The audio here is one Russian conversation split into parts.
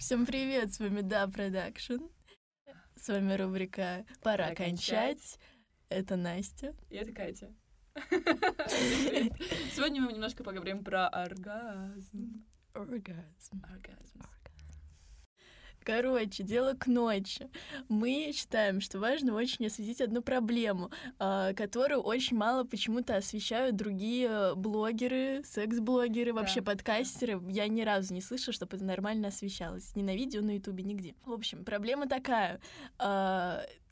Всем привет, с вами Да Продакшн. С вами рубрика «Пора Пора кончать». кончать. Это Настя. И это Катя. Сегодня мы немножко поговорим про оргазм. Оргазм. Оргазм. Короче, дело к ночи. Мы считаем, что важно очень осветить одну проблему, а, которую очень мало почему-то освещают другие блогеры, секс-блогеры, вообще Да. подкастеры. Я ни разу не слышала, чтобы это нормально освещалось. Ни на видео, на ютубе, нигде. В общем, проблема такая.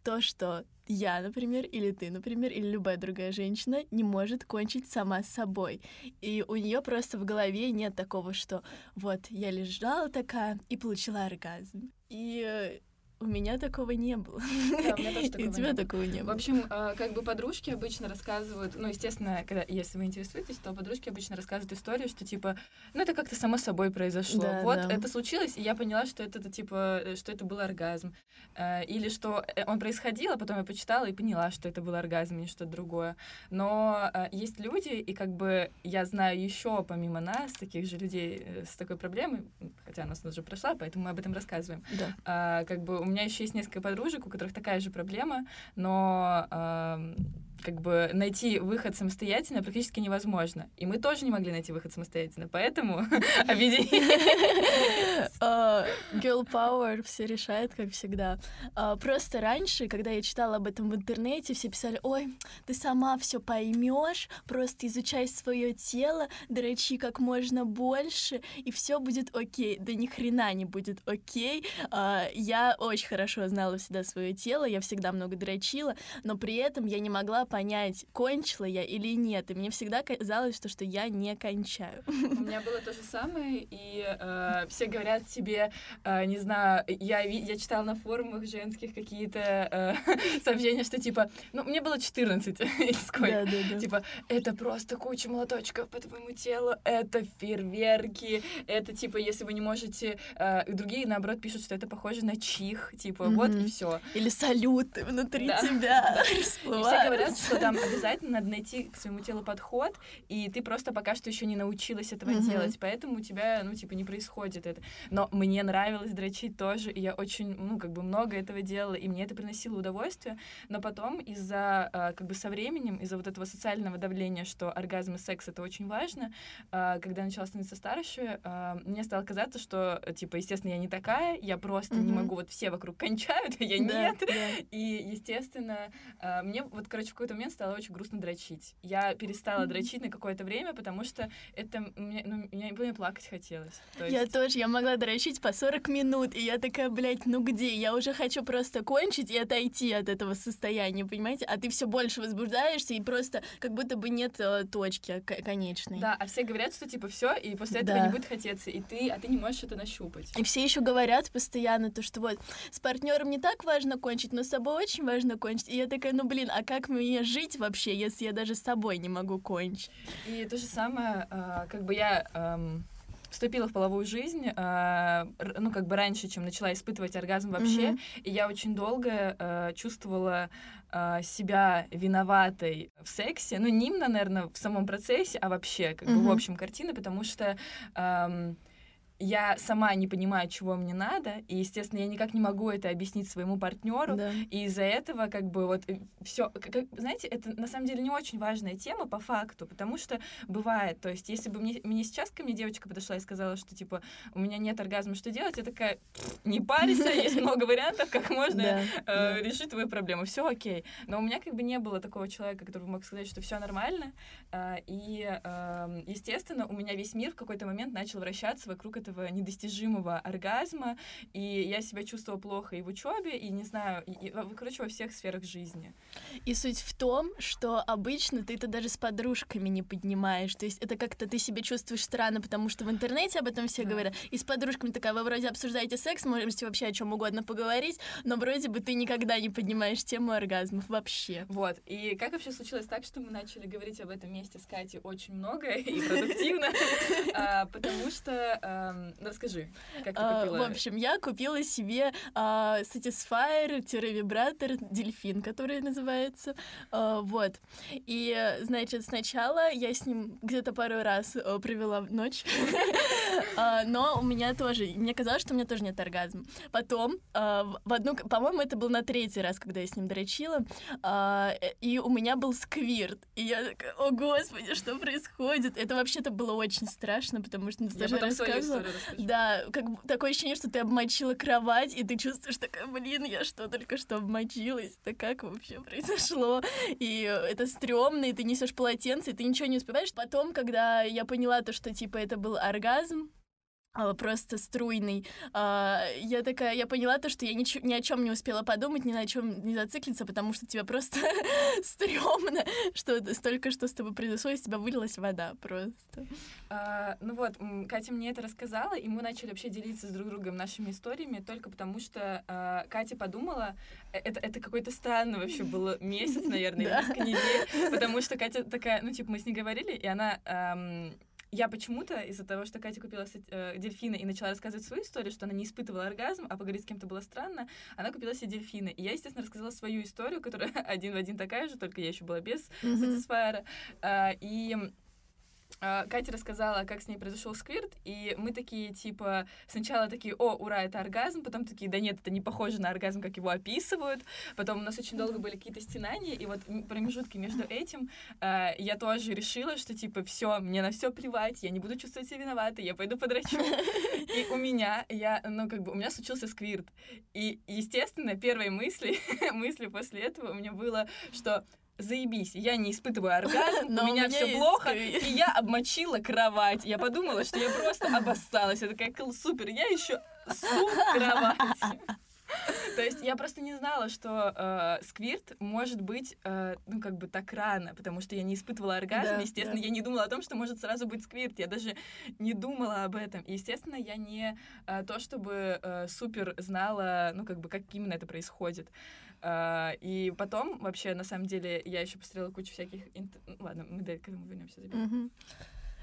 То, что я, например, или ты, например, или любая другая женщина не может кончить сама с собой. И у нее просто в голове нет такого, что вот я лежала такая и получила оргазм. И э, у меня такого не было. Да, у меня тоже И такого у тебя не было. такого не В было. общем, э, как бы подружки обычно рассказывают, ну, естественно, когда, если вы интересуетесь, то подружки обычно рассказывают историю, что, типа, ну, это как-то само собой произошло. Да, вот да. это случилось, и я поняла, что это, типа, э, что это был оргазм. Э, Или что э, он происходил, а потом я почитала и поняла, что это был оргазм, а не что-то другое. Но есть люди, и как бы я знаю еще помимо нас, таких же людей с такой проблемой, хотя она у нас уже прошла, поэтому мы об этом рассказываем. Да. А, как бы у меня еще есть несколько подружек, у которых такая же проблема, но ам, как бы найти выход самостоятельно практически невозможно. И мы тоже не могли найти выход самостоятельно, поэтому объединились. А, Girl Power все решает, как всегда. А, Просто раньше, когда я читала об этом в интернете, все писали, ой, ты сама все поймешь, просто изучай свое тело, дрочи как можно больше, и все будет окей. Да ни хрена не будет окей. А, Я очень хорошо знала всегда свое тело, я всегда много дрочила, но при этом я не могла понять, кончила я или нет. И мне всегда казалось, что, что я не кончаю. У меня было то же самое, и э, все говорят тебе, э, не знаю, я, я читала на форумах женских какие-то э, сообщения, что типа, ну, мне было 14 или сколько. Да, да, да. Типа, это просто куча молоточков по твоему телу, это фейерверки, это типа, если вы не можете... э, другие, наоборот, пишут, что это похоже на чих, типа, вот и все. Или салюты внутри Да, тебя И все говорят, что там обязательно надо найти к своему телу подход, и ты просто пока что еще не научилась этого Мгм. делать, поэтому у тебя, ну, типа, не происходит это. Но мне нравилось дрочить тоже, и я очень, ну, как бы много этого делала, и мне это приносило удовольствие, но потом из-за, а, как бы со временем, из-за вот этого социального давления, что оргазм и секс — это очень важно, а, когда я начала становиться старше, а, мне стало казаться, что, типа, естественно, я не такая, я просто не Мгм. могу, вот все вокруг кончают, а я Да, нет. да. И, естественно, мне вот, короче, в какой-то момент стало очень грустно дрочить. Я перестала дрочить на какое-то время, потому что это мне, ну, мне, мне плакать хотелось. То Я есть- тоже, я могла дрочить по 40 минут, и я такая, блядь, ну где? Я уже хочу просто кончить и отойти от этого состояния, понимаете? А ты все больше возбуждаешься, и просто как будто бы нет э, точки конечной. Да, а все говорят, что типа все, и после этого Да. не будет хотеться, и ты, а ты не можешь это нащупать. И все еще говорят постоянно то, что вот с партнером не так важно кончить, но с собой очень важно кончить. И я такая, ну блин, а как мне жить вообще, если я даже с собой не могу кончить? И то же самое, а, как бы я ам, вступила в половую жизнь, а, ну, как бы раньше, чем начала испытывать оргазм вообще, Мгм. и я очень долго а, чувствовала а, себя виноватой в сексе, ну, не именно, наверное, в самом процессе, а вообще, как бы, в общем картины, потому что ам, я сама не понимаю, чего мне надо, и, естественно, я никак не могу это объяснить своему партнеру, Да. и из-за этого, как бы, вот, все, знаете, это на самом деле не очень важная тема по факту, потому что бывает, то есть, если бы мне, мне сейчас ко мне девочка подошла и сказала, что, типа, у меня нет оргазма, что делать, я такая, «Пф, не парься, есть много вариантов, как можно э, решить твою проблему, все окей. Но у меня как бы не было такого человека, который мог сказать, что все нормально, а, и, эм, естественно, у меня весь мир в какой-то момент начал вращаться вокруг этого недостижимого оргазма, и я себя чувствовала плохо и в учебе, и не знаю, и, и, короче, во всех сферах жизни. И суть в том, что обычно ты это даже с подружками не поднимаешь. То есть это как-то ты себя чувствуешь странно, потому что в интернете об этом все Да. говорят. И с подружками такая, вы вроде обсуждаете секс, можете вообще о чем угодно поговорить, но вроде бы ты никогда не поднимаешь тему оргазмов вообще. Вот. И как вообще случилось так, что мы начали говорить об этом месте с Катей очень много и продуктивно? А, Потому что... эм, Расскажи, как ты А, купила... В общем, я купила себе а, Satisfyer-вибратор Дельфин, который называется. А, вот. И, значит, сначала я с ним где-то пару раз э, провела ночь. Но у меня тоже, мне казалось, что у меня тоже нет оргазма. Потом, в одну, по-моему, это был на третий раз, когда я с ним дрочила, и у меня был сквирт. И я такая, о господи, что происходит? Это вообще-то было очень страшно, потому что даже рассказывала. Да, как такое ощущение, что ты обмочила кровать, и ты чувствуешь такая, блин, я что, только что обмочилась? Это как вообще произошло? И это стрёмно, и ты несешь полотенце, и ты ничего не успеваешь. Потом, когда я поняла то, что, типа, это был оргазм, просто струйный. А, я такая, я поняла то, что я ничего, ни о чем не успела подумать, ни на чем не зациклиться, потому что тебе просто стрёмно, что столько, что с тобой произошло, из тебя вылилась вода просто. А, ну вот, Катя мне это рассказала, и мы начали вообще делиться с друг другом нашими историями только потому, что а, Катя подумала, э, это, это какой-то странный вообще был месяц, наверное, несколько недель, потому что Катя такая, ну, типа, мы с ней говорили, и она я почему-то из-за того, что Катя купила э, дельфина и начала рассказывать свою историю, что она не испытывала оргазм, а поговорить с кем-то было странно, она купила себе дельфина. И я, естественно, рассказала свою историю, которая один в один такая же, только я еще была без mm-hmm. Satisfyer. Э, и Катя рассказала, как с ней произошел сквирт, и мы такие, типа, сначала такие, о, ура, это оргазм, потом такие, да нет, это не похоже на оргазм, как его описывают, потом у нас очень долго были какие-то стенания, и вот промежутки между этим э, я тоже решила, что, типа, все, мне на все плевать, я не буду чувствовать себя виноватой, я пойду подрачу. И у меня, я, ну, как бы, у меня случился сквирт. И, естественно, первой мысли, мысли после этого у меня было, что заебись, я не испытываю оргазм, у меня, все плохо, и я обмочила кровать. Я подумала, что я просто обоссалась. Я такая, супер, я еще су кровать. То есть я просто не знала, что э, сквирт может быть, э, ну, как бы так рано, потому что я не испытывала оргазм, да, естественно, да. я не думала о том, что может сразу быть сквирт, я даже не думала об этом. И, естественно, я не э, то, чтобы э, супер знала, ну, как бы, как именно это происходит. Uh, и потом, вообще, на самом деле, я еще посмотрела кучу всяких... Инт... Ну, ладно, мы до этого вернемся. Mm-hmm.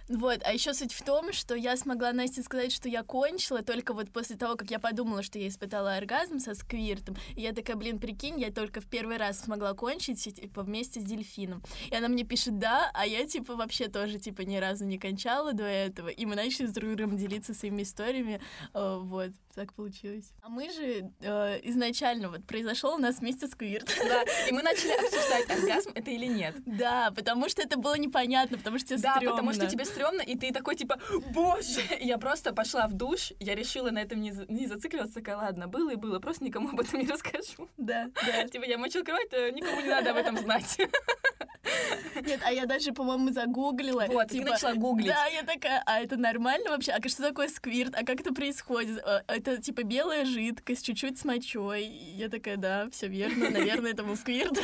Вот, а еще суть в том, что я смогла Насте сказать, что я кончила только вот после того, как я подумала, что я испытала оргазм со сквиртом. И я такая, блин, прикинь, я только в первый раз смогла кончить, типа, вместе с дельфином. И она мне пишет «да», а я, типа, вообще тоже, типа, ни разу не кончала до этого. И мы начали с друг другом делиться своими историями. Э, вот, так получилось. А мы же э, изначально, вот, произошел у нас вместе сквирт. Да, и мы начали обсуждать, оргазм это или нет. Да, потому что это было непонятно, потому что тебе Да, стрёмно. потому что тебе стрёмно, и ты такой, типа, боже! Я просто пошла в душ, я решила на этом не, не зацикливаться, такая, ладно, было и было, просто никому об этом не расскажу. Да, да. Типа, я мочила кровать, никому не надо об этом знать. Нет, а я даже, по-моему, загуглила. Вот, типа, ты начала гуглить. Да, я такая, а это нормально вообще? А что такое сквирт? А как это происходит? А, это, типа, белая жидкость, чуть-чуть с мочой. Я такая, да, все верно, наверное, это был сквирт.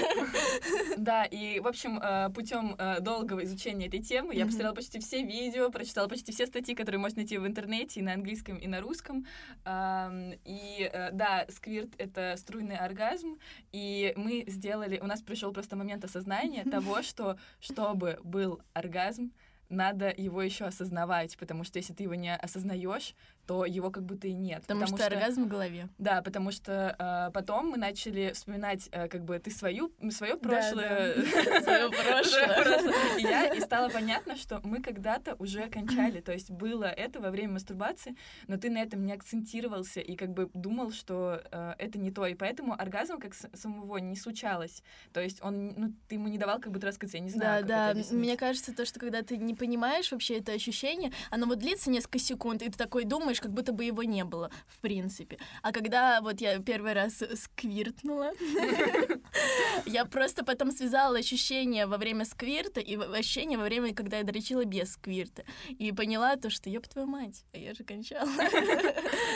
Да, и, в общем, э, путем э, долгого изучения этой темы я посмотрела почти все видео, прочитала почти все статьи, которые можно найти в интернете и на английском, и на русском. И, э, да, сквирт — это струйный оргазм, и мы сделали... У нас пришел просто момент осознания того, что чтобы был оргазм, надо его еще осознавать, потому что если ты его не осознаешь, то его как будто и нет. Потому, потому что, что оргазм в голове. Да, потому что э, потом мы начали вспоминать, э, как бы ты свою, свое прошлое. Свое прошлое. И я, и стало понятно, что мы когда-то уже кончали. То есть было это во время мастурбации, но ты на этом не акцентировался и как бы думал, что э, это не то. И поэтому оргазм как самого не случалось. То есть он, ну, ты ему не давал как будто рассказать, я не знаю, Да, да. Мне кажется, то, что когда ты не понимаешь вообще это ощущение, оно вот длится несколько секунд, и ты такой думаешь, как будто бы его не было, в принципе. А когда вот я первый раз сквиртнула, я просто потом связала ощущения во время сквирта и ощущения во время, когда я дрочила без сквирта. И поняла то, что ёб твою мать, а я же кончала.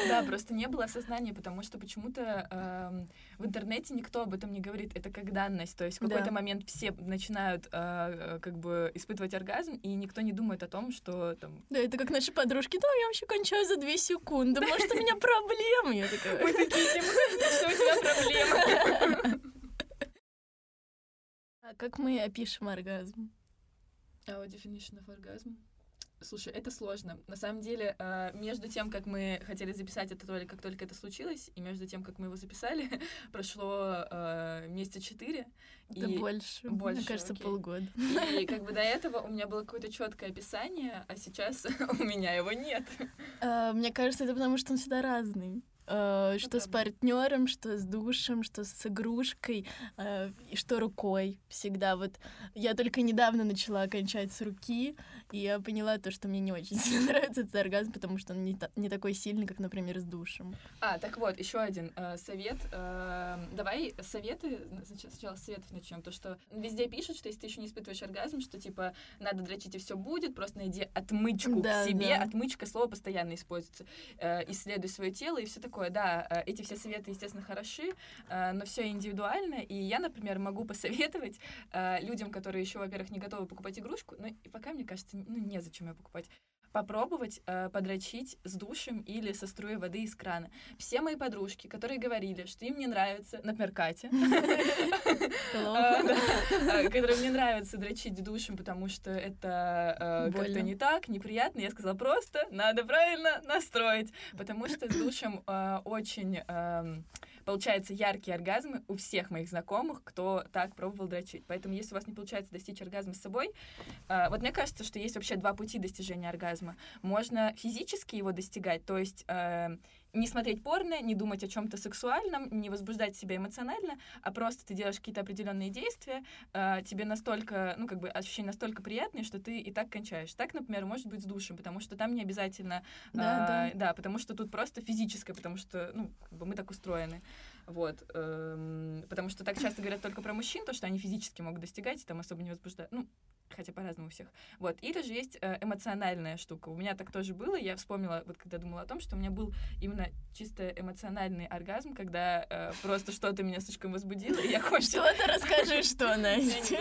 Да, просто не было осознания, потому что почему-то эм, в интернете никто об этом не говорит. Это как данность. То есть в какой-то момент все начинают э, как бы испытывать оргазм, и никто не думает о том, что там... Да, это как наши подружки. Да, я вообще кончаю за две секунды. Может, у меня проблемы? Мы такие, что у тебя проблемы? А как мы опишем оргазм? Our definition of orgasm. Слушай, это сложно. На самом деле, э, между тем, как мы хотели записать этот ролик, как только это случилось, и между тем, как мы его записали, прошло э, месяца четыре. Да и больше. больше, Мне кажется, окей. полгода. И как бы до этого у меня было какое-то четкое описание, а сейчас у меня его нет. А, Мне кажется, это потому, что он всегда разный. А, Что с правда. партнером, что с душем, что с игрушкой, а, и что рукой. Всегда вот. Я только недавно начала кончать с руки, и я поняла то, что мне не очень сильно нравится этот оргазм, потому что он не, та- не такой сильный, как, например, с душем. А, так вот, еще один э, совет. Э, давай советы, сначала с советов начнем. То, что везде пишут, что если ты еще не испытываешь оргазм, что типа надо дрочить и все будет, просто найди отмычку Да, к себе. да. Отмычка слово постоянно используется. Э, исследуй свое тело и все такое. Да, э, эти все советы, естественно, хороши, э, но все индивидуально. И я, например, могу посоветовать э, людям, которые еще, во-первых, не готовы покупать игрушку, но и пока, мне кажется, ну, незачем ее покупать попробовать э, подрочить с душем или со струей воды из крана. Все мои подружки, которые говорили, что им не нравится, например, Катя, э, которым не нравится дрочить душем, потому что это э, как-то не так, неприятно, я сказала просто, надо правильно настроить, потому что с душем э, очень получаются яркие оргазмы у всех моих знакомых, кто так пробовал дрочить. Поэтому, если у вас не получается достичь оргазма с собой, э, вот мне кажется, что есть вообще два пути достижения оргазма. Можно физически его достигать, то есть э, не смотреть порно, не думать о чем-то сексуальном, не возбуждать себя эмоционально, а просто ты делаешь какие-то определенные действия, э, тебе настолько, ну, как бы ощущения настолько приятные, что ты и так кончаешь. Так, например, может быть с душем, потому что там не обязательно... Да, э, да, потому что тут просто физическое, потому что, ну, как бы мы так устроены. Вот. эм, потому что так часто говорят только про мужчин, то, что они физически могут достигать, и там особо не возбуждают. Ну, хотя по-разному у всех. Вот. Или же есть э, эмоциональная штука. У меня так тоже было. Я вспомнила, вот когда думала о том, что у меня был именно чисто эмоциональный оргазм, когда э, просто что-то меня слишком возбудило, и я кончила. Что-то расскажи, что, Настя.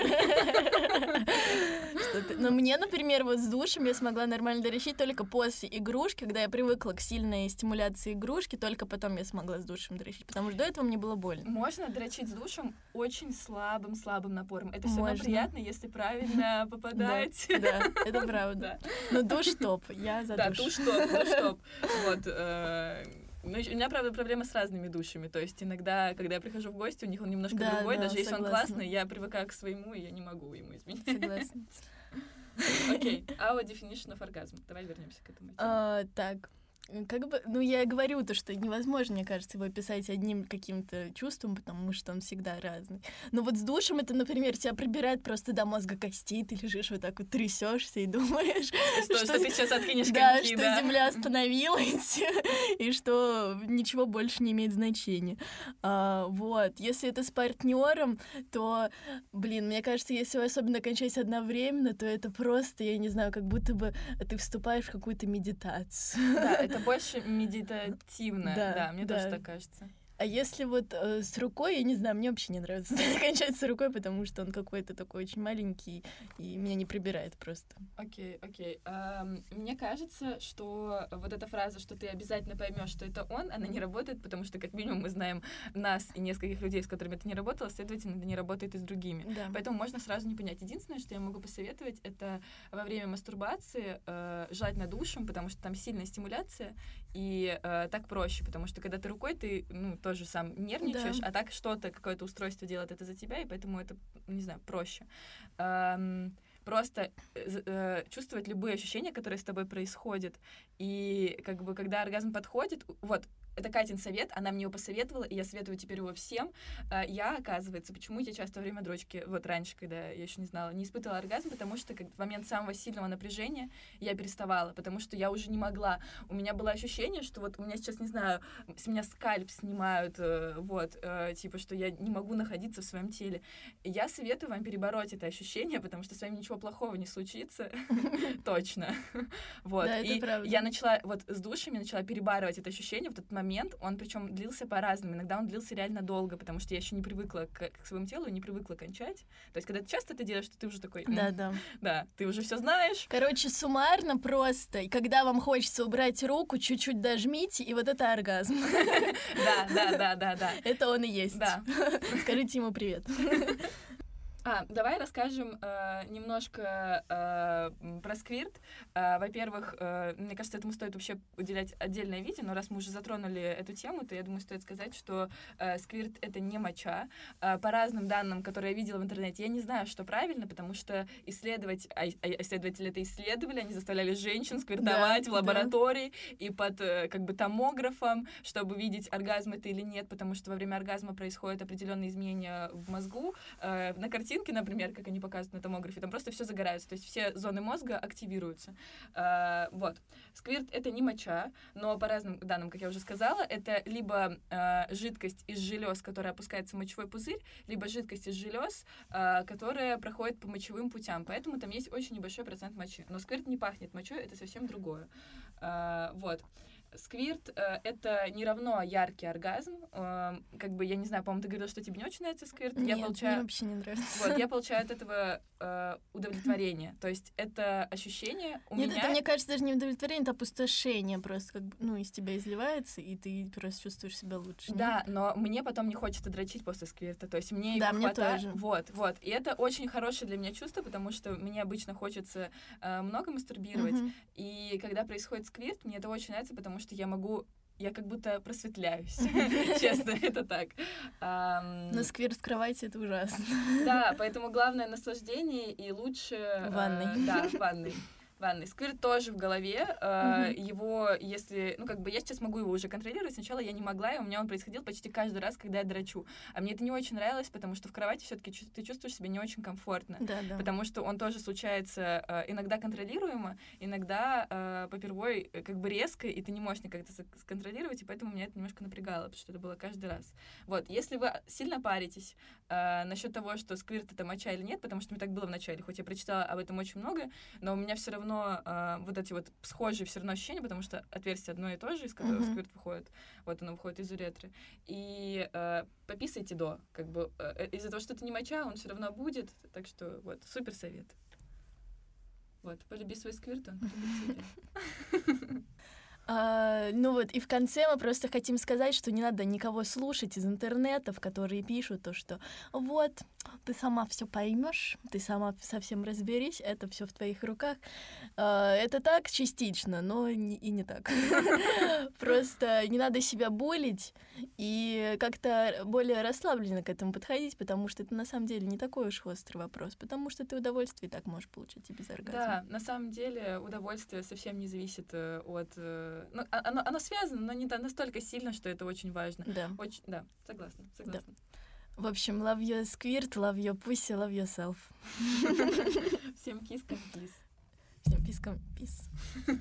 Но мне, например, вот с душем я смогла нормально доращить только после игрушки, когда я привыкла к сильной стимуляции игрушки, только потом я смогла с душем доращить, потому что до этого мне было больно. Можно дрочить с душем очень слабым-слабым напором. Это все равно приятно, если правильно попадать. Да, это правда. Но душ топ, я за Да, душ. туш-топ, туш-топ. Вот. э, Ну, у меня, правда, проблема с разными душами. То есть иногда, когда я прихожу в гости, у них он немножко Да, другой. да, Даже если он согласна. классный, я привыкаю к своему, и я не могу ему изменить. Согласна. Окей, our definition of orgasm. Давай вернемся к этому. А, Так, как бы, ну я говорю то, что невозможно, мне кажется, его описать одним каким-то чувством, потому что он всегда разный. Но вот с душем это, например, тебя пробирает просто до мозга костей, ты лежишь вот так вот трясешься и думаешь, Что, что ты сейчас откинешь да, коньки, что да? Земля остановилась и что ничего больше не имеет значения. А, вот, если это с партнером, то, блин, мне кажется, если вы особенно кончаете одновременно, то это просто, я не знаю, как будто бы ты вступаешь в какую-то медитацию. Да, это больше медитативно. Да, Да, мне да. тоже так кажется. А если вот э, с рукой, я не знаю, мне вообще не нравится кончать с рукой, потому что он какой-то такой очень маленький и меня не прибирает просто. Окей, окей. Ам, Мне кажется, что вот эта фраза, что ты обязательно поймешь, что это он, она не работает, потому что, как минимум, мы знаем нас и нескольких людей, с которыми это не работало, следовательно, это не работает и с другими. Да. Поэтому можно сразу не понять. Единственное, что я могу посоветовать, это во время мастурбации э, желательно душем, потому что там сильная стимуляция, и э, так проще, потому что когда ты рукой, ты ну, тоже сам нервничаешь, Да. а так что-то, какое-то устройство делает это за тебя, и поэтому это, не знаю, проще. Ам, просто э, чувствовать любые ощущения, которые с тобой происходят. И как бы когда оргазм подходит, вот, это Катин совет, она мне его посоветовала, и я советую теперь его всем. А, Я, оказывается, почему я часто во время дрочки, вот раньше, когда я еще не знала, не испытывала оргазм, потому что как в момент самого сильного напряжения я переставала, потому что я уже не могла. У меня было ощущение, что вот у меня сейчас, не знаю, с меня скальп снимают, э, вот, э, типа, что я не могу находиться в своем теле. Я советую вам перебороть это ощущение, потому что с вами ничего плохого не случится. Точно. Вот. И я начала, вот с душами начала перебарывать это ощущение в этот момент. Он причем длился по-разному. Иногда он длился реально долго, потому что я еще не привыкла к, к своему телу, не привыкла кончать. То есть, когда ты часто это делаешь, то ты уже такой, «М, Да, да. да, ты уже все знаешь. Короче, суммарно просто, и когда вам хочется убрать руку, чуть-чуть дожмите, и вот это оргазм. Да, да, да, да, да. Это он и есть. Да. Скажите ему привет. А, давай расскажем э, немножко э, про сквирт. Э, во-первых, э, мне кажется, этому стоит вообще уделять отдельное видео, но раз мы уже затронули эту тему, то я думаю, стоит сказать, что э, сквирт — это не моча. Э, по разным данным, которые я видела в интернете, я не знаю, что правильно, потому что исследовать, а, а исследователи это исследовали, они заставляли женщин сквиртовать да, в лаборатории да. и под э, как бы томографом, чтобы видеть, оргазм это или нет, потому что во время оргазма происходят определенные изменения в мозгу. Э, на картине картинки, например, как они показывают на томографе, там просто все загорается, то есть все зоны мозга активируются. А, вот. Сквирт — это не моча, но по разным данным, как я уже сказала, это либо а, жидкость из желез, которая опускается в мочевой пузырь, либо жидкость из желез, а, которая проходит по мочевым путям, поэтому там есть очень небольшой процент мочи. Но сквирт не пахнет мочой, это совсем другое. А, вот. Сквирт э, это не равно яркий оргазм. Э, как бы, я не знаю, по-моему, ты говорила, что тебе не очень нравится сквирт. Нет, я получаю... мне вообще не нравится. Вот, я получаю от этого э, удовлетворение. То есть это ощущение у Нет, меня... это, мне кажется, даже не удовлетворение, это опустошение просто, как бы, ну, из тебя изливается, и ты просто чувствуешь себя лучше. Да, но мне потом не хочется дрочить после сквирта. То есть мне да, его мне хватает. тоже. Вот, вот. И это очень хорошее для меня чувство, потому что мне обычно хочется э, много мастурбировать. Мгм. И когда происходит сквирт, мне это очень нравится, потому что я могу я как будто просветляюсь. Честно, это так. Ам, Но сквирт в кровати — это ужасно. Да, поэтому главное наслаждение и лучше... э, В ванной. Да, ванной. Ванной. Сквирт тоже в голове. э, Его, если... Ну, как бы я сейчас могу его уже контролировать. Sначала я не могла, и у меня он происходил почти каждый раз, когда я драчу. А мне это не очень нравилось, потому что в кровати все таки ты чувствуешь себя не очень комфортно. Да, да. Потому что он тоже случается э, иногда контролируемо, иногда э, попервой как бы резко, и ты не можешь никак это ск- сконтролировать, и поэтому меня это немножко напрягало, потому что это было каждый раз. Вот, если вы сильно паритесь э, насчет того, что сквирт это моча или нет, потому что мне так было в начале, хоть я прочитала об этом очень много, но у меня все равно э, вот эти вот схожие все равно ощущения, потому что отверстие одно и то же, из которого Мгм. сквирт выходит, вот оно выходит из уретры. И э, пописайте до, как бы э, из-за того, что это не моча, он все равно будет, так что вот, супер совет. Вот, полюби свой сквирт, он полюбит тебя. А, ну вот, и в конце мы просто хотим сказать, что не надо никого слушать из интернетов, которые пишут то, что вот, ты сама все поймешь, ты сама совсем разберись, это все в твоих руках. А, это так частично, но не- и не так. Просто не надо себя булить и как-то более расслабленно к этому подходить, потому что это на самом деле не такой уж острый вопрос, потому что ты удовольствие и так можешь получить и без оргазма. Да, на самом деле удовольствие совсем не зависит э, от... ну, а- оно, оно связано, но не настолько сильно, что это очень важно. Да. Очень, да, согласна, согласна. В общем, love your squirt, love your pussy, love yourself. Всем кискам кис. Всем пискам пис.